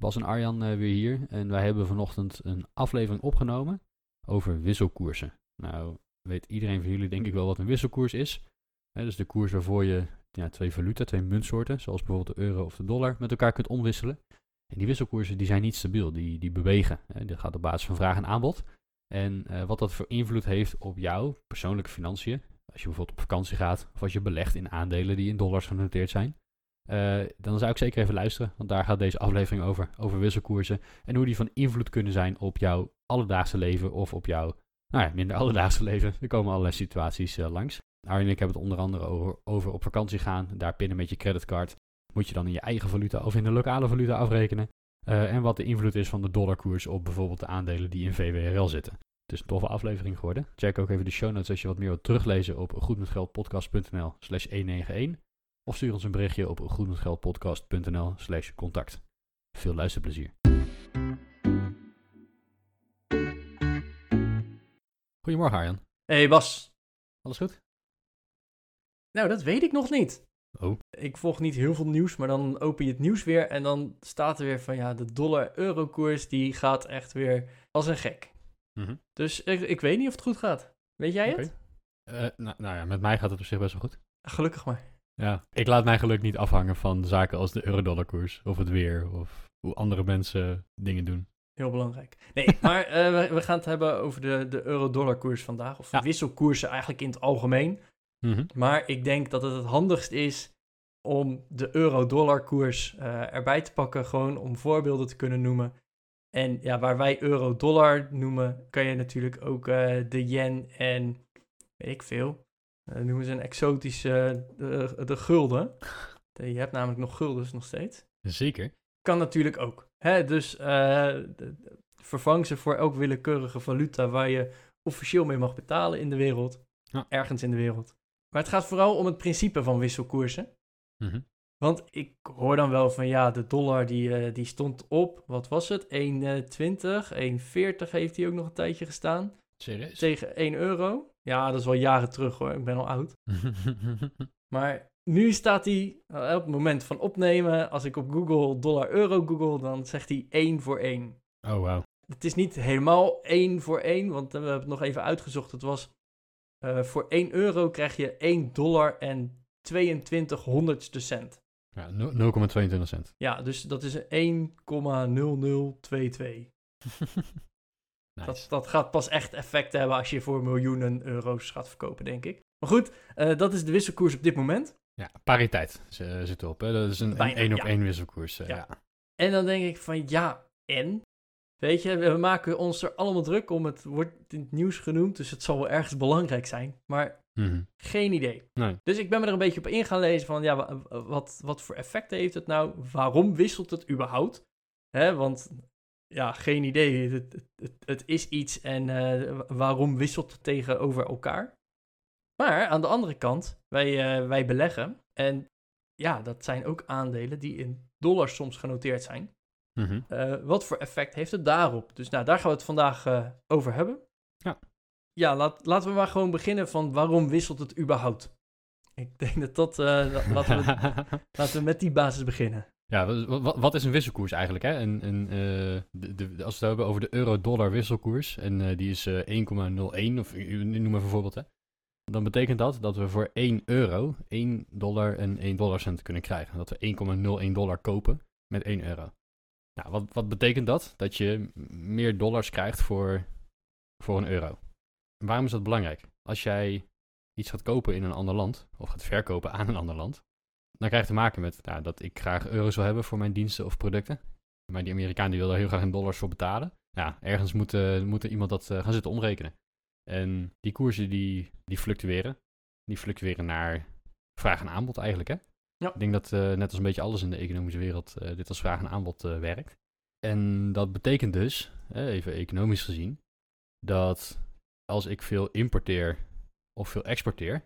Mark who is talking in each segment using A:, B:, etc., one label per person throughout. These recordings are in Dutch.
A: Bas en Arjan eh, weer hier en wij hebben vanochtend een aflevering opgenomen over wisselkoersen. Nou, weet iedereen van jullie denk ik wel wat een wisselkoers is. Hè, dus de koers waarvoor je ja, twee valuta, twee muntsoorten, zoals bijvoorbeeld de euro of de dollar, met elkaar kunt omwisselen. En die wisselkoersen die zijn niet stabiel, die, die bewegen. Hè. Dat gaat op basis van vraag en aanbod. En eh, wat dat voor invloed heeft op jouw persoonlijke financiën, als je bijvoorbeeld op vakantie gaat of als je belegt in aandelen die in dollars genoteerd zijn, uh, dan zou ik zeker even luisteren, want daar gaat deze aflevering over, over wisselkoersen en hoe die van invloed kunnen zijn op jouw alledaagse leven of op jouw nou ja, minder alledaagse leven. Er komen allerlei situaties uh, langs. Arjen en ik hebben het onder andere over, over op vakantie gaan, daar pinnen met je creditcard. Moet je dan in je eigen valuta of in de lokale valuta afrekenen? Uh, en wat de invloed is van de dollarkoers op bijvoorbeeld de aandelen die in VWRL zitten. Het is een toffe aflevering geworden. Check ook even de show notes als je wat meer wilt teruglezen op goedmetgeldpodcast.nl slash 191. Of stuur ons een berichtje op goedmetgeldpodcast.nl slash contact. Veel luisterplezier. Goedemorgen Arjan.
B: Hey Bas.
A: Alles goed?
B: Nou, dat weet ik nog niet.
A: Oh.
B: Ik volg niet heel veel nieuws, maar dan open je het nieuws weer en dan staat er weer van ja, de dollar-euro koers die gaat echt weer als een gek.
A: Mhm.
B: Dus ik, ik weet niet of het goed gaat. Weet jij het?
A: Eh, nou, nou ja, met mij gaat het op zich best wel goed.
B: Gelukkig maar.
A: Ja, ik laat mijn geluk niet afhangen van zaken als de euro-dollar-koers of het weer of hoe andere mensen dingen doen.
B: Heel belangrijk. Nee, maar eh, we, we gaan het hebben over de, de euro-dollar koers vandaag. Of
A: Ja.
B: wisselkoersen eigenlijk in het algemeen.
A: Mhm.
B: Maar ik denk dat het het handigst is om de euro-dollar koers eh, erbij te pakken. Gewoon om voorbeelden te kunnen noemen. En ja, waar wij euro-dollar noemen, kan je natuurlijk ook eh, de yen en weet ik veel. Eh, noemen ze een exotische, de, de gulden. Je hebt namelijk nog guldens nog steeds.
A: Zeker.
B: Kan natuurlijk ook. Hè? Dus eh, vervang ze voor elk willekeurige valuta waar je officieel mee mag betalen in de wereld.
A: Ja.
B: Ergens in de wereld. Maar het gaat vooral om het principe van wisselkoersen.
A: Mhm.
B: Want ik hoor dan wel van ja, de dollar die, eh, die stond op, wat was het? 1,20, 1,40 heeft hij ook nog een tijdje gestaan.
A: Serieus?
B: Tegen 1 euro. Ja, dat is wel jaren terug hoor, ik ben al oud. Maar nu staat hij op het moment van opnemen, als ik op Google dollar-euro google, dan zegt hij 1 voor 1.
A: oh, wauw.
B: Het is niet helemaal 1 voor 1, want we hebben het nog even uitgezocht. Het was eh, voor 1 euro krijg je 1 dollar en 22 honderdste cent.
A: Ja, no- 0,22 cent.
B: Ja, dus dat is 1,0022.
A: nice.
B: Dat, dat gaat pas echt effect hebben als je voor miljoenen euro's gaat verkopen, denk ik. Maar goed, eh, dat is de wisselkoers op dit moment.
A: Ja, pariteit z- eh, zit erop. Hè? Dat is een
B: Bijna,
A: één op
B: ja.
A: één wisselkoers. eh,
B: Ja.
A: ja.
B: En dan denk ik van ja, en? Weet je, we maken ons er allemaal druk om. Het wordt in het nieuws genoemd, dus het zal wel ergens belangrijk zijn. Maar
A: Mhm.
B: geen idee.
A: Nee.
B: Dus ik ben me er een beetje op in gaan lezen van ja, wa- wat, wat voor effecten heeft het nou? Waarom wisselt het überhaupt? Want ja, geen idee. Het, het, het, is iets en eh, wa- waarom wisselt het tegenover elkaar? Maar aan de andere kant, wij, eh, wij beleggen. En ja, dat zijn ook aandelen die in dollars soms genoteerd zijn.
A: Mhm.
B: Eh, wat voor effect heeft het daarop? Dus nou, daar gaan we het vandaag over hebben.
A: Ja.
B: Ja, laat, laten we maar gewoon beginnen van waarom wisselt het überhaupt? Ik denk dat dat, la- laten, we, laten we met die basis beginnen.
A: Ja, wat, is een wisselkoers eigenlijk? Hè? Eh, de, als we het hebben over de euro-dollar wisselkoers, en eh, die is eh, 1,01, of u- u- noem even een voorbeeld, hè? dan betekent dat dat we voor 1 euro 1 dollar en 1 dollarcent kunnen krijgen. Dat we 1,01 dollar kopen met 1 euro. Nou, wat, wat betekent dat? Dat je meer dollars krijgt voor, voor een euro. Waarom is dat belangrijk? Als jij iets gaat kopen in een ander land, of gaat verkopen aan een ander land, dan krijg je te maken met dat ik graag euro's wil hebben voor mijn diensten of producten. Maar die Amerikaan die wil daar heel graag in dollars voor betalen. Ja, ergens moet, moet er iemand dat eh, gaan zitten omrekenen. En die koersen die, die fluctueren. Die fluctueren naar vraag en aanbod eigenlijk, hè?
B: Ja.
A: Ik denk dat eh, net als een beetje alles in de economische wereld dit als vraag en aanbod werkt. En dat betekent dus, even economisch gezien, dat als ik veel importeer of veel exporteer,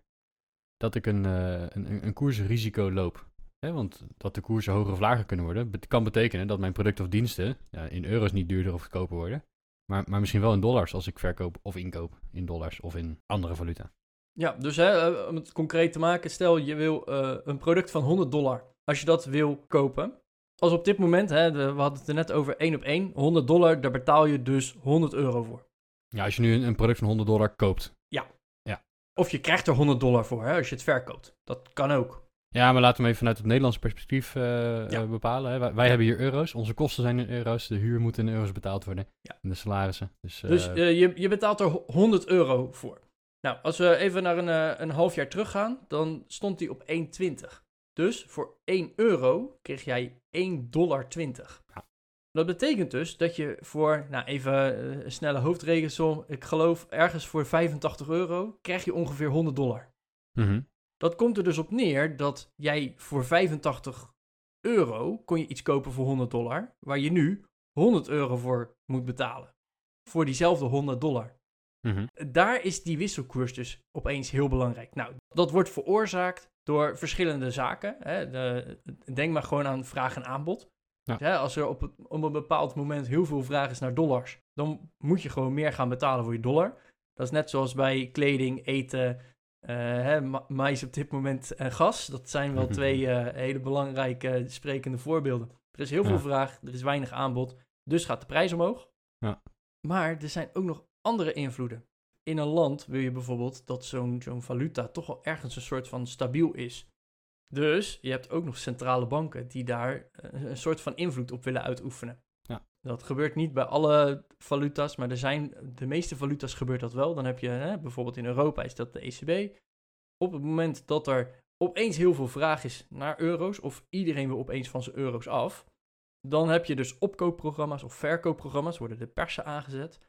A: dat ik een, eh, een, een, een koersrisico loop. Hè, want dat de koersen hoger of lager kunnen worden, bet- kan betekenen dat mijn producten of diensten ja, in euro's niet duurder of goedkoper worden. Maar, maar misschien wel in dollars als ik verkoop of inkoop in dollars of in andere valuta.
B: Ja, dus hè, eh, om het concreet te maken, stel je wil eh, een product van 100 dollar. Als je dat wil kopen, als op dit moment, hè, we hadden het er net over 1 op 1, 100 dollar, daar betaal je dus 100 euro voor.
A: Ja, als je nu een product van 100 dollar koopt.
B: Of je krijgt er 100 dollar voor hè, als je het verkoopt. Dat kan ook.
A: Ja, maar laten we even vanuit het Nederlandse perspectief eh,
B: Ja.
A: bepalen. Hè. Wij, wij hebben hier euro's. Onze kosten zijn in euro's. De huur moet in euro's betaald worden.
B: Ja.
A: En de salarissen. Dus, eh,
B: Dus eh, je, je betaalt er 100 euro voor. Nou, als we even naar een, een half jaar teruggaan, dan stond die op 1,20. Dus voor 1 euro kreeg jij 1,20 dollar.
A: Ja.
B: Dat betekent dus dat je voor, nou even eh, een snelle hoofdrekensom, ik geloof ergens voor 85 euro, krijg je ongeveer 100 dollar.
A: mhm.
B: Dat komt er dus op neer dat jij voor 85 euro kon je iets kopen voor 100 dollar, waar je nu 100 euro voor moet betalen. Voor diezelfde 100 dollar.
A: Mhm.
B: Daar is die wisselkoers dus opeens heel belangrijk. Nou, dat wordt veroorzaakt door verschillende zaken. Hè. De, denk maar gewoon aan vraag en aanbod.
A: Ja.
B: Als er op, het, op een bepaald moment heel veel vraag is naar dollars, dan moet je gewoon meer gaan betalen voor je dollar. Dat is net zoals bij kleding, eten, eh, hè, ma- mais op dit moment en gas. Dat zijn wel twee eh, hele belangrijke eh, sprekende voorbeelden. Er is heel veel vraag, er is weinig aanbod, dus gaat de prijs omhoog.
A: Ja.
B: Maar er zijn ook nog andere invloeden. In een land wil je bijvoorbeeld dat zo'n zo'n valuta toch wel ergens een soort van stabiel is. Dus je hebt ook nog centrale banken die daar eh, een soort van invloed op willen uitoefenen.
A: Ja.
B: Dat gebeurt niet bij alle valuta's, maar er zijn, de meeste valuta's gebeurt dat wel. Dan heb je hè, bijvoorbeeld in Europa is dat de ECB. Op het moment dat er opeens heel veel vraag is naar euro's, of iedereen wil opeens van zijn euro's af, dan heb je dus opkoopprogramma's of verkoopprogramma's, worden de persen aangezet,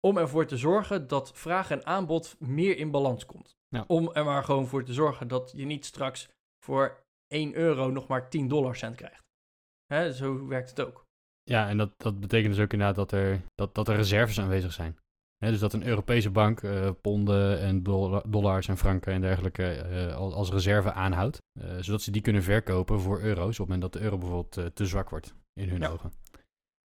B: om ervoor te zorgen dat vraag en aanbod meer in balans komt.
A: Ja.
B: Om er maar gewoon voor te zorgen dat je niet straks voor 1 euro nog maar 10 dollar cent krijgt. Hè, zo werkt het ook.
A: Ja, en dat, dat betekent dus ook inderdaad dat er, dat, dat er reserves aanwezig zijn. Hè, dus dat een Europese bank eh, ponden en dolla- dollars en franken en dergelijke eh, al- als reserve aanhoudt. eh, zodat ze die kunnen verkopen voor euro's op het moment dat de euro bijvoorbeeld te zwak wordt in hun
B: Ja.
A: ogen.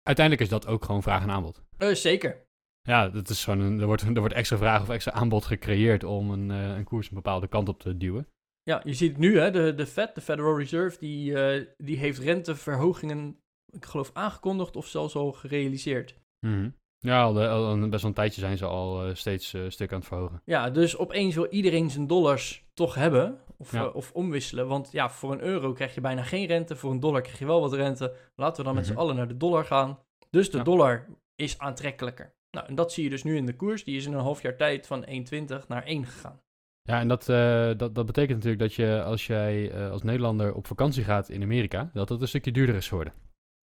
A: Uiteindelijk is dat ook gewoon vraag en aanbod.
B: Eh, zeker.
A: Ja, dat is gewoon een, er, wordt, er wordt extra vraag of extra aanbod gecreëerd om een, een koers een bepaalde kant op te duwen.
B: Ja, je ziet het nu, hè, de, de Fed, de Federal Reserve, die, eh, die heeft renteverhogingen, ik geloof, aangekondigd of zelfs al gerealiseerd.
A: Mhm. Ja, al, de- al best wel een tijdje zijn ze al eh, steeds eh, stuk aan het verhogen.
B: Ja, dus opeens wil iedereen zijn dollars toch hebben of,
A: Ja.
B: of omwisselen. Want ja, voor een euro krijg je bijna geen rente, voor een dollar krijg je wel wat rente. Laten we dan met
A: Mhm.
B: z'n allen naar de dollar gaan. Dus de
A: Ja.
B: dollar is aantrekkelijker. Nou, en dat zie je dus nu in de koers. Die is in een half jaar tijd van 1,20 naar 1 gegaan.
A: Ja, en dat, eh, dat, dat betekent natuurlijk dat je als jij eh, als Nederlander op vakantie gaat in Amerika, dat het een stukje duurder is geworden.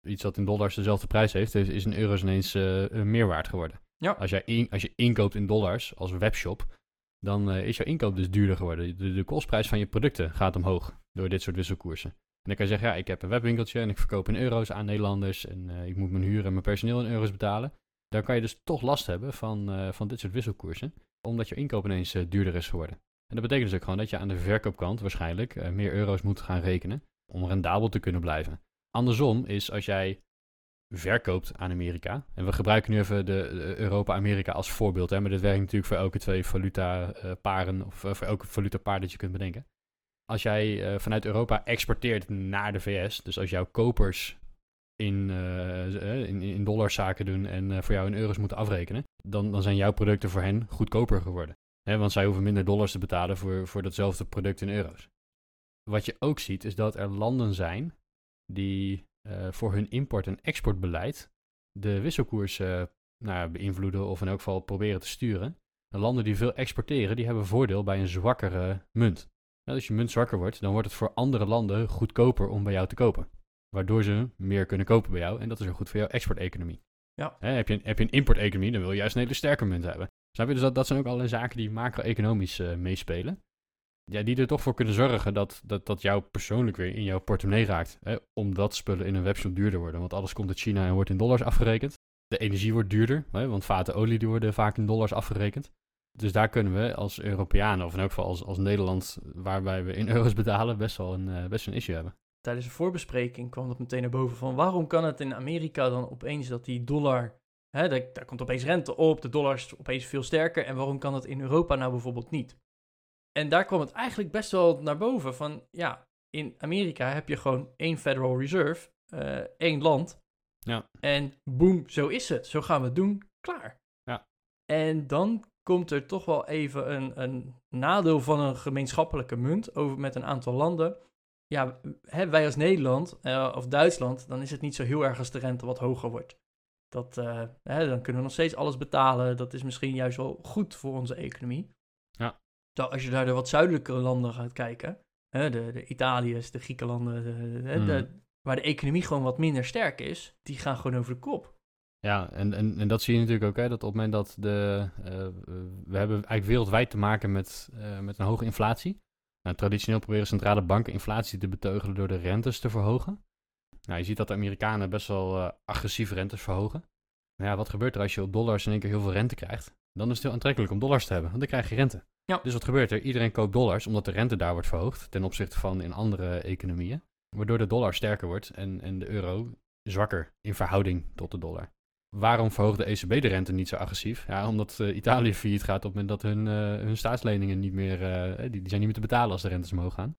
A: Iets dat in dollars dezelfde prijs heeft, is, is in euro's ineens eh, eh, meer waard geworden.
B: Ja.
A: Als, jij in, als je inkoopt in dollars als webshop, dan is jouw inkoop dus duurder geworden. De, de kostprijs van je producten gaat omhoog door dit soort wisselkoersen. En dan kan je zeggen, ja, ik heb een webwinkeltje en ik verkoop in euro's aan Nederlanders en ik moet mijn huur en mijn personeel in euro's betalen. Dan kan je dus toch last hebben van, van dit soort wisselkoersen, omdat je inkoop ineens eh, duurder is geworden. En dat betekent dus ook gewoon dat je aan de verkoopkant waarschijnlijk eh, meer euro's moet gaan rekenen om rendabel te kunnen blijven. Andersom is als jij verkoopt aan Amerika, en we gebruiken nu even de, Europa-Amerika als voorbeeld, hè, maar dit werkt natuurlijk voor elke twee valuta-paren of eh, voor elke valuta-paar dat je kunt bedenken. Als jij vanuit Europa exporteert naar de VS, dus als jouw kopers in, eh, in, in dollars zaken doen en eh, voor jou in euro's moeten afrekenen, dan, dan zijn jouw producten voor hen goedkoper geworden. Hè, want zij hoeven minder dollars te betalen voor, voor datzelfde product in euro's. Wat je ook ziet, is dat er landen zijn die voor hun import- en exportbeleid de wisselkoers nou, beïnvloeden of in elk geval proberen te sturen. De landen die veel exporteren, die hebben voordeel bij een zwakkere munt. Nou, als je munt zwakker wordt, dan wordt het voor andere landen goedkoper om bij jou te kopen. Waardoor ze meer kunnen kopen bij jou en dat is ook goed voor jouw exporteconomie.
B: Ja.
A: Heb, je, een- heb je een importeconomie, dan wil je juist een hele sterke munt hebben. Snap je? Dus dat, dat zijn ook allerlei zaken die macro-economisch eh, meespelen. ja, die er toch voor kunnen zorgen dat, dat, dat jou persoonlijk weer in jouw portemonnee raakt. Hè, omdat spullen in een webshop duurder worden. Want alles komt uit China en wordt in dollars afgerekend. De energie wordt duurder, hè, want vaten olie die worden vaak in dollars afgerekend. Dus daar kunnen we als Europeanen, of in elk geval als, als Nederland, waarbij we in euro's betalen, best wel een, uh, best een issue hebben.
B: Tijdens de voorbespreking kwam dat meteen naar boven van waarom kan het in Amerika dan opeens dat die dollar, hè, daar, daar komt opeens rente op, de dollar is opeens veel sterker en waarom kan dat in Europa nou bijvoorbeeld niet? En daar kwam het eigenlijk best wel naar boven van ja, in Amerika heb je gewoon één Federal Reserve, uh, één land.
A: Ja.
B: En boem, zo is het. Zo gaan we het doen. Klaar.
A: Ja.
B: En dan komt er toch wel even een, een nadeel van een gemeenschappelijke munt over met een aantal landen. Ja, hè, wij als Nederland uh, of Duitsland, dan is het niet zo heel erg als de rente wat hoger wordt. Dat, uh, hè, dan kunnen we nog steeds alles betalen. Dat is misschien juist wel goed voor onze economie.
A: Ja.
B: Terwijl als je naar de wat zuidelijkere landen gaat kijken, hè, de, de Italiërs, de Griekenlanden, de, de,
A: Hmm.
B: de, waar de economie gewoon wat minder sterk is, die gaan gewoon over de kop.
A: Ja, en, en, en dat zie je natuurlijk ook, hè, dat op het moment dat de... eh, we hebben eigenlijk wereldwijd te maken met, eh, met een hoge inflatie. Nou, traditioneel proberen centrale banken inflatie te beteugelen door de rentes te verhogen. Nou, je ziet dat de Amerikanen best wel eh, agressief rentes verhogen. Maar ja, wat gebeurt er als je op dollars in één keer heel veel rente krijgt? Dan is het heel aantrekkelijk om dollars te hebben, want dan krijg je rente.
B: Ja.
A: Dus wat gebeurt er? Iedereen koopt dollars omdat de rente daar wordt verhoogd ten opzichte van in andere economieën. Waardoor de dollar sterker wordt en, en de euro zwakker in verhouding tot de dollar. Waarom verhoogt de ECB de rente niet zo agressief? Ja, omdat eh, Italië failliet gaat op het moment dat hun, eh, hun staatsleningen niet meer, eh, die, die zijn niet meer te betalen als de rentes omhoog gaan.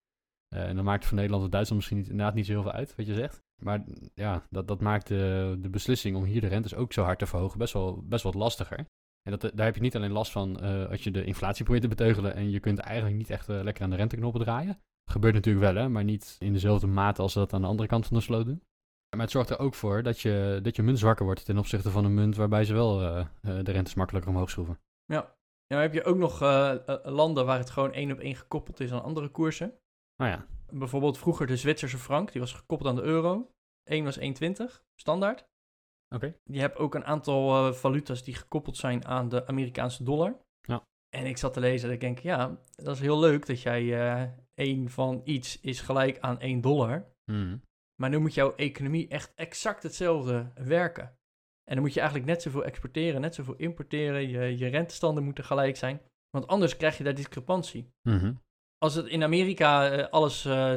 A: En dan maakt het voor Nederland of Duitsland misschien niet, inderdaad niet zo heel veel uit, wat je zegt. Maar ja, dat, dat maakt de, de beslissing om hier de rentes ook zo hard te verhogen best wel, best wat lastiger. En dat, daar heb je niet alleen last van als je de inflatie probeert te beteugelen en je kunt eigenlijk niet echt lekker aan de renteknoppen draaien. Gebeurt natuurlijk wel, hè, maar niet in dezelfde mate als ze dat aan de andere kant van de sloot doen. Maar het zorgt er ook voor dat je, dat je munt zwakker wordt ten opzichte van een munt waarbij ze wel eh, eh, de rentes makkelijker omhoog schroeven.
B: Ja. Dan heb je ook nog eh, landen waar het gewoon één op één gekoppeld is aan andere koersen.
A: Nou ja,
B: Bijvoorbeeld vroeger de Zwitserse frank, die was gekoppeld aan de euro. Eén was 1,20, standaard.
A: oké.
B: Je hebt ook een aantal valuta's die gekoppeld zijn aan de Amerikaanse dollar.
A: Ja.
B: En ik zat te lezen en ik denk, ja, dat is heel leuk dat jij één van iets is gelijk aan 1 dollar.
A: Mhm.
B: Maar nu moet jouw economie echt exact hetzelfde werken. En dan moet je eigenlijk net zoveel exporteren, net zoveel importeren. Je, je rentestanden moeten gelijk zijn. Want anders krijg je daar discrepantie.
A: Mhm.
B: Als het in Amerika eh, alles eh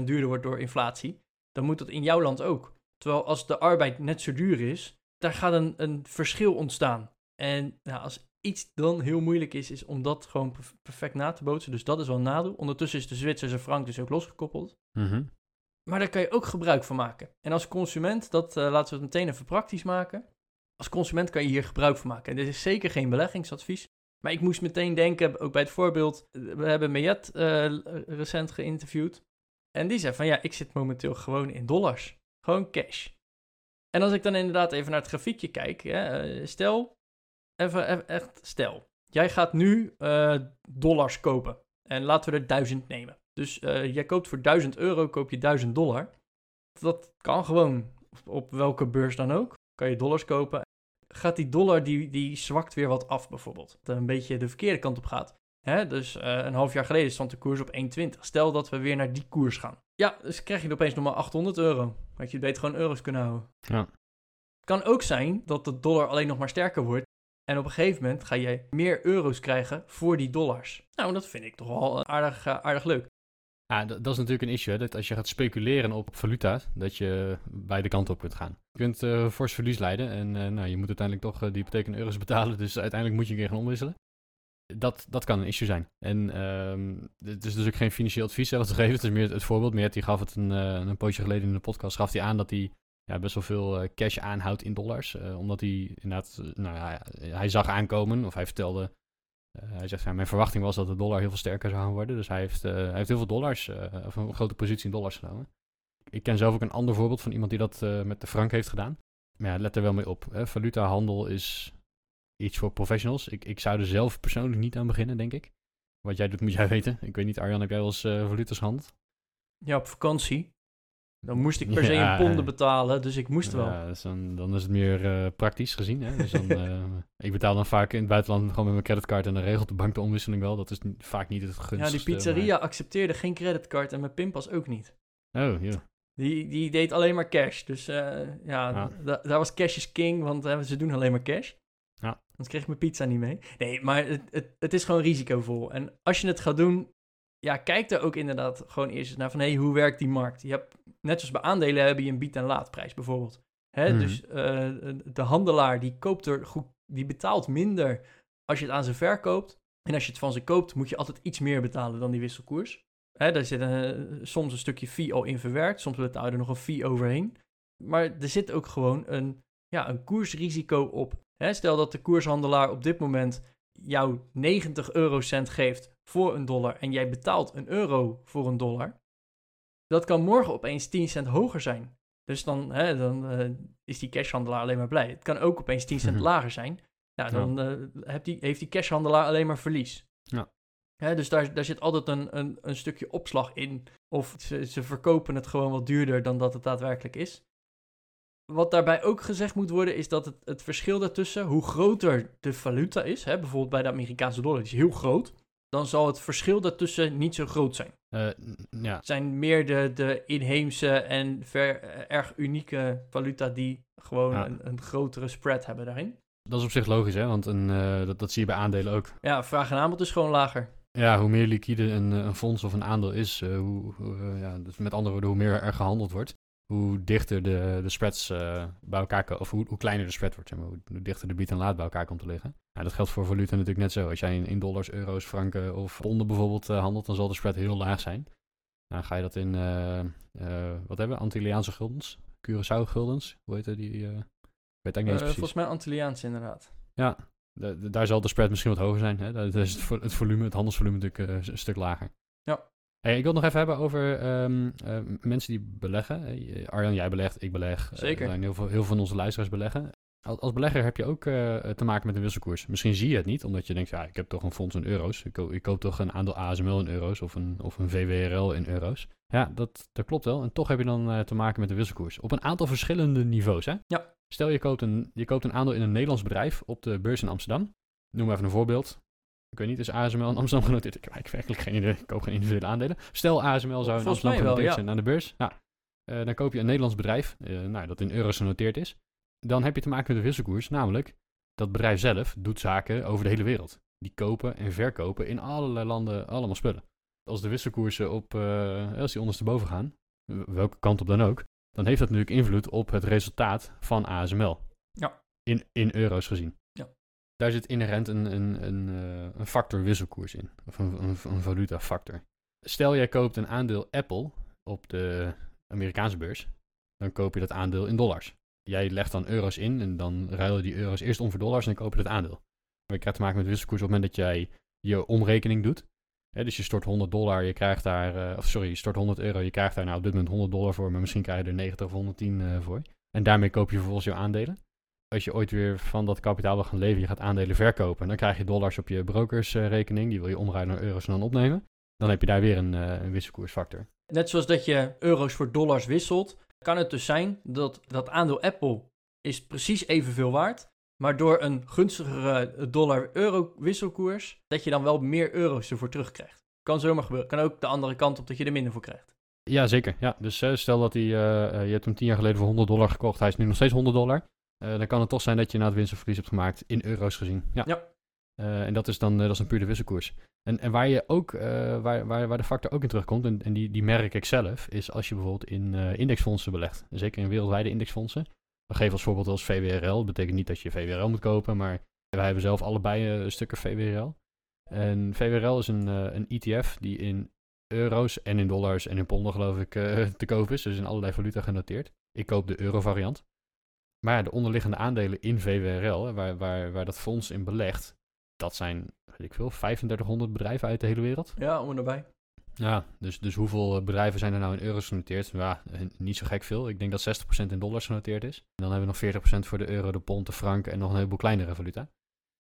B: 10% duurder wordt door inflatie, dan moet dat in jouw land ook. Terwijl als de arbeid net zo duur is, daar gaat een, een verschil ontstaan. En nou, als iets dan heel moeilijk is, is om dat gewoon perf- perfect na te bootsen. Dus dat is wel een nadeel. Ondertussen is de Zwitserse frank dus ook losgekoppeld.
A: Mhm.
B: Maar daar kan je ook gebruik van maken. En als consument, dat eh, laten we het meteen even praktisch maken. Als consument kan je hier gebruik van maken. En dit is zeker geen beleggingsadvies. Maar ik moest meteen denken, ook bij het voorbeeld, we hebben Mayet eh, recent geïnterviewd. En die zei van ja, ik zit momenteel gewoon in dollars. Gewoon cash. En als ik dan inderdaad even naar het grafiekje kijk, hè, eh, stel, even, echt stel, jij gaat nu dollars kopen. En laten we er duizend nemen. Dus eh, jij koopt voor 1000 euro, koop je 1000 dollar. Dat kan gewoon op, welke beurs dan ook. Kan je dollars kopen. Gaat die dollar, die, die zwakt weer wat af bijvoorbeeld. Dat een beetje de verkeerde kant op gaat. Hè? Dus eh, een half jaar geleden stond de koers op 1,20. Stel dat we weer naar die koers gaan. Ja, dus krijg je er opeens nog maar 800 euro. Had je beter gewoon euro's kunnen houden.
A: Ja.
B: Het kan ook zijn dat de dollar alleen nog maar sterker wordt. En op een gegeven moment ga je meer euro's krijgen voor die dollars. Nou, dat vind ik toch wel aardig, eh, aardig leuk.
A: Ja, dat, dat is natuurlijk een issue. Dat als je gaat speculeren op valuta, dat je beide kanten op kunt gaan. Je kunt eh fors verlies leiden en eh, nou, je moet uiteindelijk toch eh, die hypotheek in euro's betalen. Dus uiteindelijk moet je een keer gaan omwisselen. Dat, dat kan een issue zijn. En ehm, het is dus ook geen financieel advies hè, wat we geven. Het is meer het voorbeeld. Meert die gaf het een, een poosje geleden in de podcast. Gaf hij aan dat hij ja, best wel veel cash aanhoudt in dollars. omdat hij inderdaad, nou hij zag aankomen of hij vertelde hij zegt, mijn verwachting was dat de dollar heel veel sterker zou gaan worden. Dus hij heeft, eh, hij heeft heel veel dollars, eh, of een grote positie in dollars genomen. Ik ken zelf ook een ander voorbeeld van iemand die dat eh, met de frank heeft gedaan. Maar ja, let er wel mee op. Hè. Valutahandel is iets voor professionals. Ik, ik zou er zelf persoonlijk niet aan beginnen, denk ik. Wat jij doet, moet jij weten. Ik weet niet, Arjan, heb jij wel eens eh valuta's gehandeld?
B: Ja, op vakantie. Dan moest ik per se
A: Ja,
B: in ponden
A: ja.
B: betalen, dus ik moest wel.
A: Ja, dus dan, dan is het meer eh, praktisch gezien. Hè? Dus dan, eh, ik betaal dan vaak in het buitenland gewoon met mijn creditcard en dan regelt de bank de omwisseling wel. Dat is vaak niet het
B: Ja,
A: gunstigste.
B: die pizzeria accepteerde geen creditcard en mijn pinpas ook niet.
A: Oh, ja.
B: Die, die deed alleen maar cash. Dus eh, ja,
A: Ja.
B: da- daar was cash is king, want ze doen alleen maar cash.
A: Ja.
B: Anders kreeg ik mijn pizza niet mee. Nee, maar het, het, het is gewoon risicovol. En als je het gaat doen, ja, kijk er ook inderdaad gewoon eerst eens naar van, hé, hey, hoe werkt die markt? Je hebt, net zoals bij aandelen heb je een bied- en laadprijs bijvoorbeeld. Hè?
A: Mhm.
B: Dus eh, de handelaar, die koopt er goed, die betaalt minder als je het aan ze verkoopt. En als je het van ze koopt, moet je altijd iets meer betalen dan die wisselkoers. Hè, daar zit een, soms een stukje fee al in verwerkt. Soms betaal je er nog een fee overheen. Maar er zit ook gewoon een, ja, een koersrisico op. Hè, stel dat de koershandelaar op dit moment jou 90 eurocent geeft voor een dollar en jij betaalt een euro voor een dollar. Dat kan morgen opeens 10 cent hoger zijn. Dus dan, hè, dan eh, is die cashhandelaar alleen maar blij. Het kan ook opeens 10 cent
A: Mhm.
B: lager zijn. Ja, dan eh, hebt die, heeft die cashhandelaar alleen maar verlies.
A: Ja.
B: Hè, dus daar, daar zit altijd een, een, een stukje opslag in. Of ze, ze verkopen het gewoon wat duurder dan dat het daadwerkelijk is. Wat daarbij ook gezegd moet worden, is dat het, het verschil daartussen, hoe groter de valuta is, hè, bijvoorbeeld bij de Amerikaanse dollar, die is heel groot, dan zal het verschil daartussen niet zo groot zijn.
A: Eh, ja.
B: Het zijn meer de, de inheemse en ver, eh, erg unieke valuta die gewoon
A: Ja.
B: een, een grotere spread hebben daarin.
A: Dat is op zich logisch, hè? Want een, eh, dat, dat zie je bij aandelen ook.
B: Ja, vraag en aanbod is gewoon lager.
A: Ja, hoe meer liquide een, een fonds of een aandeel is, hoe, hoe, ja, dus met andere woorden, hoe meer er gehandeld wordt, hoe dichter de, de spreads eh, bij elkaar komen, of hoe, hoe kleiner de spread wordt, zeg maar, hoe, hoe dichter de bied en laat bij elkaar komt te liggen. Ja, dat geldt voor valuta natuurlijk net zo. Als jij in, in dollars, euro's, franken of ponden bijvoorbeeld eh, handelt, dan zal de spread heel laag zijn. Dan ga je dat in, eh, wat hebben we, Antilliaanse guldens, Curaçao guldens, hoe heet die? eh, ik weet eigenlijk niet eens precies.
B: volgens mij Antilliaans inderdaad.
A: Ja, da- da- daar zal de spread misschien wat hoger zijn. Hè? Daar is het, vo- het volume, het handelsvolume natuurlijk een stuk lager.
B: Ja.
A: Hey, ik wil het nog even hebben over ehm, eh, mensen die beleggen. Arjan, jij belegt, ik beleg. Eh,
B: Zeker.
A: er zijn heel, veel, heel veel van onze luisteraars beleggen. Als, als belegger heb je ook eh, te maken met een wisselkoers. Misschien zie je het niet, omdat je denkt, ja, ik heb toch een fonds in euro's. Ik, ko- ik koop toch een aandeel ASML in euro's of een, of een VWRL in euro's. Ja, dat, dat klopt wel. En toch heb je dan te maken met een wisselkoers. Op een aantal verschillende niveaus, hè?
B: Ja.
A: Stel, je koopt, een, je koopt een aandeel in een Nederlands bedrijf op de beurs in Amsterdam. Noem even een voorbeeld. Ik weet niet, is ASML in Amsterdam genoteerd? Ik heb werkelijk geen idee. Ik koop geen individuele aandelen. Stel, ASML zou in
B: Volgens
A: Amsterdam
B: wel,
A: genoteerd
B: ja.
A: zijn aan de beurs. Nou, eh, dan koop je een Nederlands bedrijf, eh, nou, dat in euro's genoteerd is. Dan heb je te maken met een wisselkoers, namelijk dat bedrijf zelf doet zaken over de hele wereld. Die kopen en verkopen in allerlei landen allemaal spullen. Als de wisselkoersen op, eh, als die ondersteboven gaan, welke kant op dan ook, dan heeft dat natuurlijk invloed op het resultaat van ASML.
B: Ja.
A: In, in euro's gezien. Daar zit inherent een, een, een, eh, een factor wisselkoers in. Of een, een, een valutafactor. Stel jij koopt een aandeel Apple op de Amerikaanse beurs, dan koop je dat aandeel in dollars. Jij legt dan euro's in en dan ruilen die euro's eerst om voor dollars en dan koop je dat aandeel. Maar je krijgt te maken met wisselkoers op het moment dat jij je omrekening doet. Dus je stort 100 dollar, je krijgt daar, eh, of sorry, je stort 100 euro, je krijgt daar nou op dit moment 100 dollar voor, maar misschien krijg je er 90 of 110 eh, voor. En daarmee koop je vervolgens jouw aandelen. Als je ooit weer van dat kapitaal wil gaan leven, je gaat aandelen verkopen, dan krijg je dollars op je brokersrekening, die wil je omruilen naar euro's en dan opnemen. Dan heb je daar weer een, eh, een wisselkoersfactor.
B: Net zoals dat je euro's voor dollars wisselt, kan het dus zijn dat dat aandeel Apple is precies evenveel waard, maar door een gunstigere dollar-euro wisselkoers, dat je dan wel meer euro's ervoor terugkrijgt. Kan zomaar gebeuren. Kan ook de andere kant op dat je er minder voor krijgt.
A: Ja, zeker. Ja, dus eh, stel dat hij, eh, je hebt hem 10 jaar geleden voor 100 dollar gekocht, hij is nu nog steeds 100 dollar. Eh, dan kan het toch zijn dat je na het winst of verlies hebt gemaakt in euro's gezien. Ja.
B: Ja.
A: Eh, en dat is dan eh, dat is een pure wisselkoers. En, en waar je ook, waar, waar, waar de factor ook in terugkomt, en, en die, die merk ik zelf, is als je bijvoorbeeld in indexfondsen belegt. Zeker in wereldwijde indexfondsen. We geven als voorbeeld als VWRL. Dat betekent niet dat je VWRL moet kopen, maar wij hebben zelf allebei eh, stukken VWRL. En VWRL is een, een ETF die in euro's en in dollars en in ponden geloof ik te koop is. Dus in allerlei valuta genoteerd. Ik koop de euro variant. Maar ja, de onderliggende aandelen in VWRL, hè, waar, waar, waar dat fonds in belegt, dat zijn, weet ik veel, 3500 bedrijven uit de hele wereld.
B: Ja, om en erbij.
A: Ja, dus, dus hoeveel eh, bedrijven zijn er nou in euro's genoteerd? Ja, eh, niet zo gek veel. Ik denk dat 60% in dollars genoteerd is. En dan hebben we nog 40% voor de euro, de pond, de frank en nog een heleboel kleinere valuta.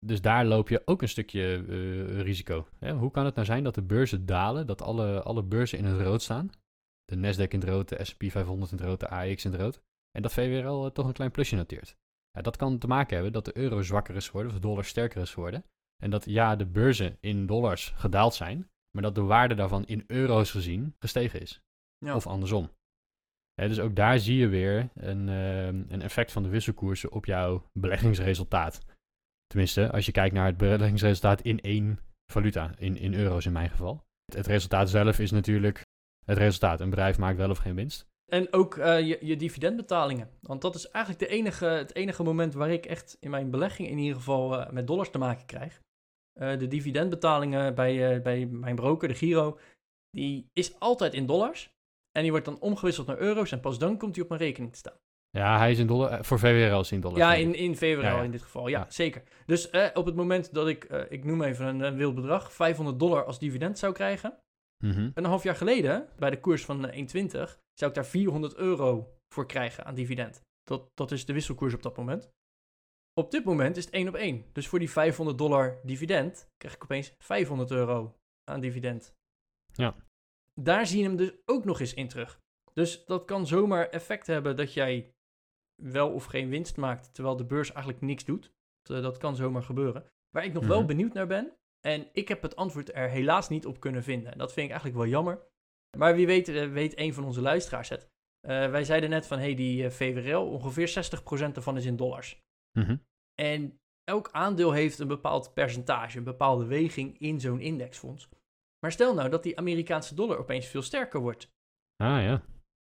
A: Dus daar loop je ook een stukje eh, risico. Hoe kan het nou zijn dat de beurzen dalen, dat alle, alle beurzen in het rood staan, de Nasdaq in het rood, de S&P 500 in het rood, de AX in het rood. En dat VWRL uh, toch een klein plusje noteert. Ja, dat kan te maken hebben dat de euro zwakker is geworden, of de dollar sterker is geworden. En dat ja, de beurzen in dollars gedaald zijn, maar dat de waarde daarvan in euro's gezien gestegen is.
B: Ja.
A: Of andersom. Dus ook daar zie je weer een, uh, een effect van de wisselkoersen op jouw beleggingsresultaat. Tenminste, als je kijkt naar het beleggingsresultaat in één valuta, in, in euro's in mijn geval. Het, het resultaat zelf is natuurlijk het resultaat. Een bedrijf maakt wel of geen winst.
B: En ook uh, je, je, dividendbetalingen. Want dat is eigenlijk de enige, het enige moment waar ik echt in mijn belegging in ieder geval uh, met dollars te maken krijg. Uh, de dividendbetalingen bij, bij mijn broker, de Giro, die is altijd in dollars. En die wordt dan omgewisseld naar euro's en pas dan komt hij op mijn rekening te staan.
A: Ja, hij is in dollar, voor VWRL is in dollar.
B: Ja, in, in VWRL ja, ja. in dit geval, ja, ja. zeker. Dus eh, op het moment dat ik, ik noem even een, een wild bedrag, 500 dollar als dividend zou krijgen.
A: Mm -hmm.
B: Een half jaar geleden, bij de koers van 1,20, zou ik daar 400 euro voor krijgen aan dividend. Dat, dat is de wisselkoers op dat moment. Op dit moment is het 1 op 1. Dus voor die 500 dollar dividend krijg ik opeens 500 euro aan dividend.
A: Ja.
B: Daar zie je hem dus ook nog eens in terug. Dus dat kan zomaar effect hebben dat jij wel of geen winst maakt, terwijl de beurs eigenlijk niks doet. Dat, dat kan zomaar gebeuren. Waar ik nog wel
A: Mhm.
B: benieuwd naar ben, en ik heb het antwoord er helaas niet op kunnen vinden. En dat vind ik eigenlijk wel jammer. Maar wie weet, eh, weet een van onze luisteraars het. Eh, wij zeiden net van, hey, die eh, VWRL, ongeveer 60% ervan is in dollars.
A: Mhm.
B: En elk aandeel heeft een bepaald percentage, een bepaalde weging in zo'n indexfonds. Maar stel nou dat die Amerikaanse dollar opeens veel sterker wordt.
A: Ah ja.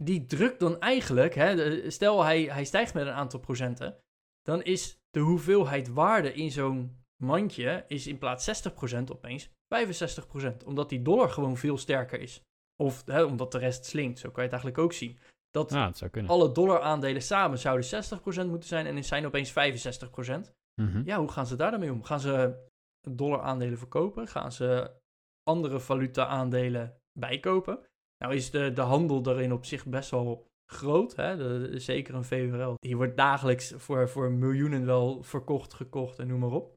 B: Die drukt dan eigenlijk, hè, stel hij, hij stijgt met een aantal procenten, dan is de hoeveelheid waarde in zo'n mandje is in plaats 60% opeens 65%. Omdat die dollar gewoon veel sterker is. Of hè, omdat de rest slinkt, zo kan je het eigenlijk ook zien. Dat
A: Ja, zou
B: alle dollaraandelen samen zouden 60% moeten zijn en zijn opeens 65%.
A: Mhm.
B: Ja, hoe gaan ze daar dan mee om? Gaan ze dollaraandelen verkopen? Gaan ze andere valuta-aandelen bijkopen? Nou is de, de handel daarin op zich best wel groot. Hè? De, de- zeker een VWRL. Die wordt dagelijks voor, voor miljoenen wel verkocht, gekocht en noem maar op.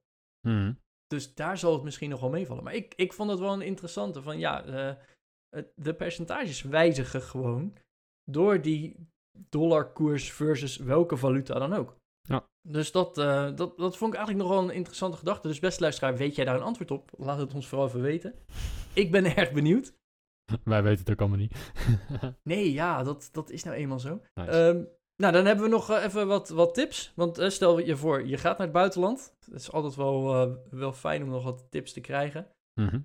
A: Mhm.
B: Dus daar zal het misschien nog wel meevallen. Maar ik, ik vond het wel een interessante van ja, eh, de percentages wijzigen gewoon door die dollarkoers versus welke valuta dan ook.
A: Ja.
B: Dus dat, eh, dat, dat vond ik eigenlijk nog wel een interessante gedachte. Dus beste luisteraar, weet jij daar een antwoord op? Laat het ons vooral even weten. Ik ben erg benieuwd.
A: Wij weten het ook allemaal niet.
B: Nee, ja, dat, dat is nou eenmaal zo.
A: Nice.
B: Ehm, nou, dan hebben we nog eh, even wat, wat tips. Want eh, stel je voor, je gaat naar het buitenland. Het is altijd wel, eh, wel fijn om nog wat tips te krijgen.
A: Mhm.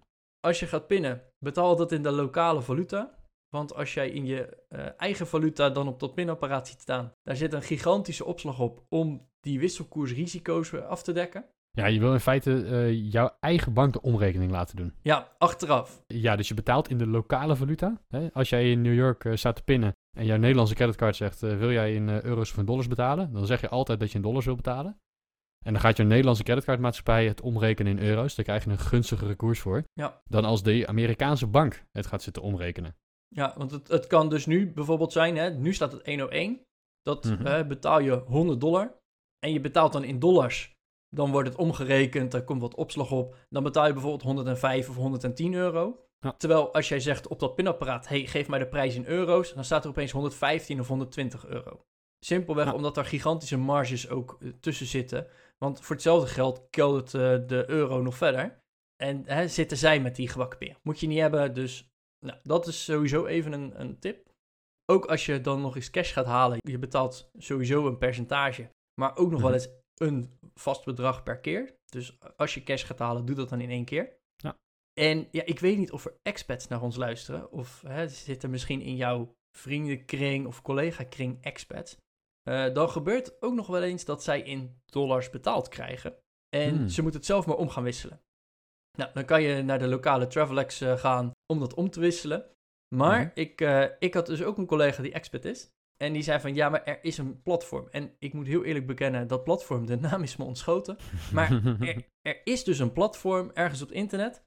B: Als je gaat pinnen, betaal dat in de lokale valuta. Want als jij in je eh, eigen valuta dan op dat pinapparaat ziet staan, daar zit een gigantische opslag op om die wisselkoersrisico's weer af te dekken.
A: Ja, je wil in feite eh, jouw eigen bank de omrekening laten doen.
B: Ja, achteraf.
A: Ja, dus je betaalt in de lokale valuta. Hè? Als jij in New York eh, staat te pinnen en jouw Nederlandse creditcard zegt... eh, wil jij in eh, euro's of in dollars betalen? Dan zeg je altijd dat je in dollars wil betalen. En dan gaat je Nederlandse creditcardmaatschappij het omrekenen in euro's. Daar krijg je een gunstigere koers voor.
B: Ja.
A: Dan als de Amerikaanse bank het gaat zitten omrekenen.
B: Ja, want het, het kan dus nu bijvoorbeeld zijn, hè, nu staat het 101. Dat
A: Mhm.
B: betaal je 100 dollar. En je betaalt dan in dollars. Dan wordt het omgerekend, er komt wat opslag op. Dan betaal je bijvoorbeeld 105 of 110 euro.
A: Ja.
B: Terwijl als jij zegt op dat pinapparaat, hey, geef mij de prijs in euro's, dan staat er opeens 115 of 120 euro. Simpelweg
A: Ja.
B: omdat er gigantische marges ook eh, tussen zitten. Want voor hetzelfde geld keldert eh, de euro nog verder. En hè, zitten zij met die gebakken peer. Moet je niet hebben, dus nou, dat is sowieso even een, een tip. Ook als je dan nog eens cash gaat halen, je betaalt sowieso een percentage, maar ook nog wel
A: Mhm.
B: eens een vast bedrag per keer. Dus als je cash gaat halen, doe dat dan in één keer.
A: Ja.
B: En ja, ik weet niet of er expats naar ons luisteren, of hè, zitten misschien in jouw vriendenkring of collega-kring expats. Eh, dan gebeurt ook nog wel eens dat zij in dollars betaald krijgen. En
A: Hmm.
B: ze moeten het zelf maar om gaan wisselen. Nou, dan kan je naar de lokale Travelex eh, gaan om dat om te wisselen. Maar
A: Mhm.
B: ik, eh, ik had dus ook een collega die expert is. En die zei van, ja, maar er is een platform. En ik moet heel eerlijk bekennen, dat platform, de naam is me ontschoten. Maar er, er is dus een platform ergens op het internet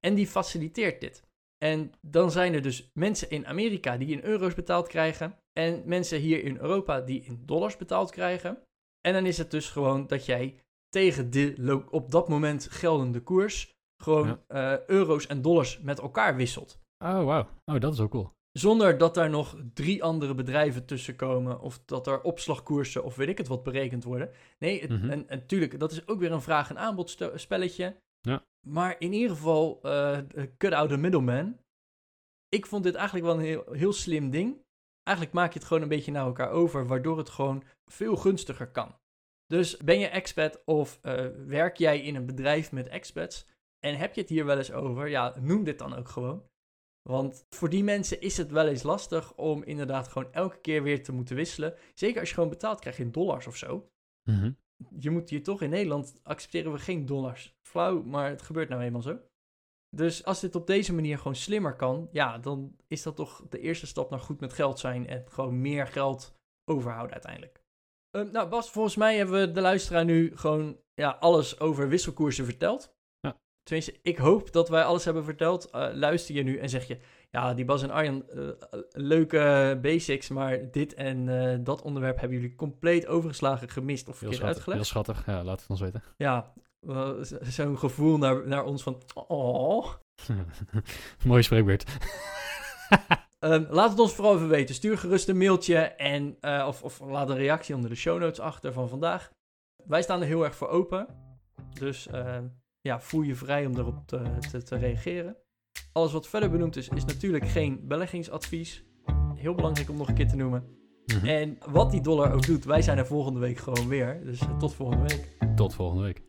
B: en die faciliteert dit. En dan zijn er dus mensen in Amerika die in euro's betaald krijgen en mensen hier in Europa die in dollars betaald krijgen. En dan is het dus gewoon dat jij tegen de op dat moment geldende koers gewoon eh, euro's en dollars met elkaar wisselt.
A: Oh, wauw. Oh, dat is ook cool.
B: Zonder dat daar nog drie andere bedrijven tussen komen. Of dat er opslagkoersen of weet ik het wat berekend worden. Nee, het,
A: Mhm.
B: en, en natuurlijk, dat is ook weer een vraag- en aanbod spelletje.
A: Ja.
B: Maar in ieder geval, cut out the middleman. Ik vond dit eigenlijk wel een heel, heel slim ding. Eigenlijk maak je het gewoon een beetje naar elkaar over, waardoor het gewoon veel gunstiger kan. Dus ben je expat of eh, werk jij in een bedrijf met expats en heb je het hier wel eens over, ja, noem dit dan ook gewoon. Want voor die mensen is het wel eens lastig om inderdaad gewoon elke keer weer te moeten wisselen. Zeker als je gewoon betaalt krijg je in dollars of zo.
A: Mhm.
B: Je moet hier toch in Nederland accepteren we geen dollars. Flauw, maar het gebeurt nou eenmaal zo. Dus als dit op deze manier gewoon slimmer kan, ja, dan is dat toch de eerste stap naar goed met geld zijn en gewoon meer geld overhouden uiteindelijk. Ehm, nou, Bas, volgens mij hebben we de luisteraar nu gewoon ja, alles over wisselkoersen verteld.
A: Ja.
B: Tenminste, ik hoop dat wij alles hebben verteld. Eh, luister je nu en zeg je, ja, die Bas en Arjan, eh, leuke basics, maar dit en eh, dat onderwerp hebben jullie compleet overgeslagen, gemist of verkeerd
A: schattig. Heel
B: uitgelegd.
A: schattig. Ja, laat het ons weten.
B: Ja, zo'n gevoel naar, naar ons van, oh.
A: Mooi spreekbeurt.
B: Ehm, laat het ons vooral even weten. Stuur gerust een mailtje en, eh, of, of laat een reactie onder de show notes achter van vandaag. Wij staan er heel erg voor open. Dus eh, ja, voel je vrij om erop te, te, te reageren. Alles wat verder benoemd is, is natuurlijk geen beleggingsadvies. Heel belangrijk om nog een keer te noemen.
A: Mhm.
B: En wat die dollar ook doet, wij zijn er volgende week gewoon weer. Dus eh, tot volgende week.
A: Tot volgende week.